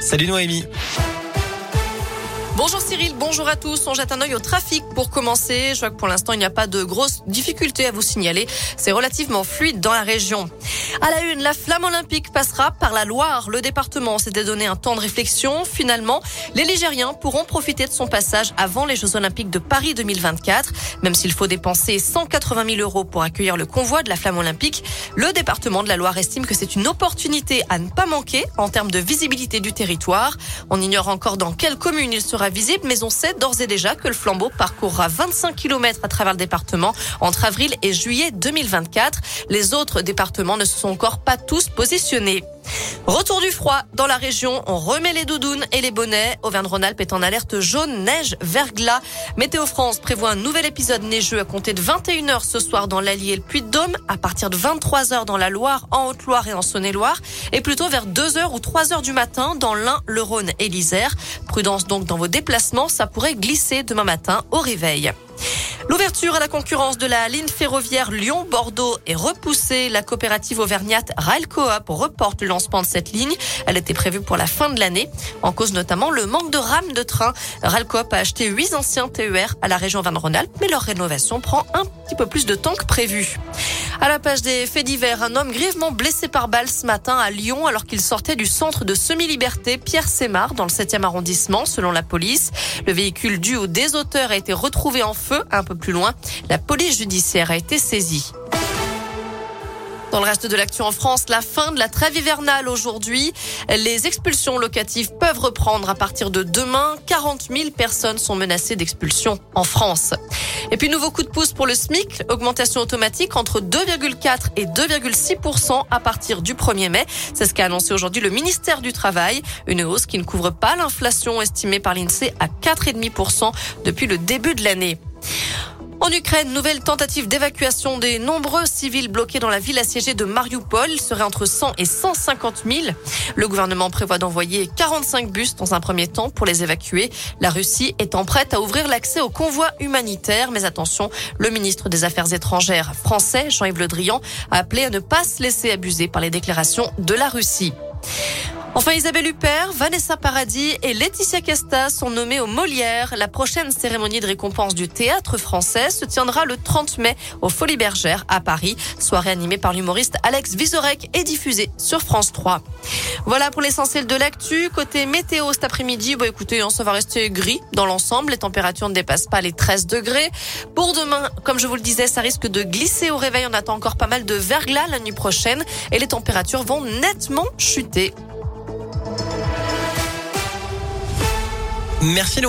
Salut Noémie. Bonjour Cyril, bonjour à tous. On jette un œil au trafic pour commencer. Je vois que pour l'instant, il n'y a pas de grosses difficultés à vous signaler. C'est relativement fluide dans la région. À la une, la flamme olympique passera par la Loire. Le département s'était donné un temps de réflexion. Finalement, les Ligériens pourront profiter de son passage avant les Jeux olympiques de Paris 2024. Même s'il faut dépenser 180 000 euros pour accueillir le convoi de la flamme olympique, le département de la Loire estime que c'est une opportunité à ne pas manquer en termes de visibilité du territoire. On ignore encore dans quelle commune il sera visible, mais on sait d'ores et déjà que le flambeau parcourra 25 km à travers le département entre avril et juillet 2024. Les autres départements ne se sont encore pas tous positionnés. Retour du froid dans la région. On remet les doudounes et les bonnets. Auvergne-Rhône-Alpes est en alerte jaune, neige, verglas. Météo France prévoit un nouvel épisode neigeux à compter de 21h ce soir dans l'Allier et le Puy-de-Dôme, à partir de 23h dans la Loire, en Haute-Loire et en Saône-et-Loire, et plutôt vers 2h ou 3h du matin dans l'Ain, le Rhône et l'Isère. Prudence donc dans vos déplacements, ça pourrait glisser demain matin au réveil. L'ouverture à la concurrence de la ligne ferroviaire Lyon-Bordeaux est repoussée. La coopérative auvergnate Railcoop reporte le lancement de cette ligne. Elle était prévue pour la fin de l'année. En cause notamment le manque de rames de train. Railcoop a acheté huit anciens TER à la région Van-Rhône-Alpes, mais leur rénovation prend un petit peu plus de temps que prévu. À la page des faits divers, un homme grièvement blessé par balle ce matin à Lyon alors qu'il sortait du centre de semi-liberté Pierre Sémar dans le 7e arrondissement selon la police. Le véhicule dû au désauteurs a été retrouvé en feu un peu plus loin. La police judiciaire a été saisie. Dans le reste de l'action en France, la fin de la trêve hivernale aujourd'hui. Les expulsions locatives peuvent reprendre à partir de demain. 40 000 personnes sont menacées d'expulsion en France. Et puis nouveau coup de pouce pour le SMIC, augmentation automatique entre 2,4 et 2,6% à partir du 1er mai. C'est ce qu'a annoncé aujourd'hui le ministère du Travail, une hausse qui ne couvre pas l'inflation estimée par l'INSEE à 4,5 depuis le début de l'année. En Ukraine, nouvelle tentative d'évacuation des nombreux civils bloqués dans la ville assiégée de Mariupol serait entre 100 et 150 000. Le gouvernement prévoit d'envoyer 45 bus dans un premier temps pour les évacuer. La Russie étant prête à ouvrir l'accès aux convois humanitaires. Mais attention, le ministre des Affaires étrangères français, Jean-Yves Le Drian, a appelé à ne pas se laisser abuser par les déclarations de la Russie. Enfin, Isabelle Huppert, Vanessa Paradis et Laetitia Casta sont nommées aux Molières. La prochaine cérémonie de récompense du théâtre français se tiendra le 30 mai au Folies Bergères à Paris. Soirée animée par l'humoriste Alex Vizorek et diffusée sur France 3. Voilà pour l'essentiel de l'actu. Côté météo cet après-midi, bah écoutez, hein, ça va rester gris dans l'ensemble. Les températures ne dépassent pas les 13 degrés. Pour demain, comme je vous le disais, ça risque de glisser au réveil. On attend encore pas mal de verglas la nuit prochaine et les températures vont nettement chuter. Merci Noé.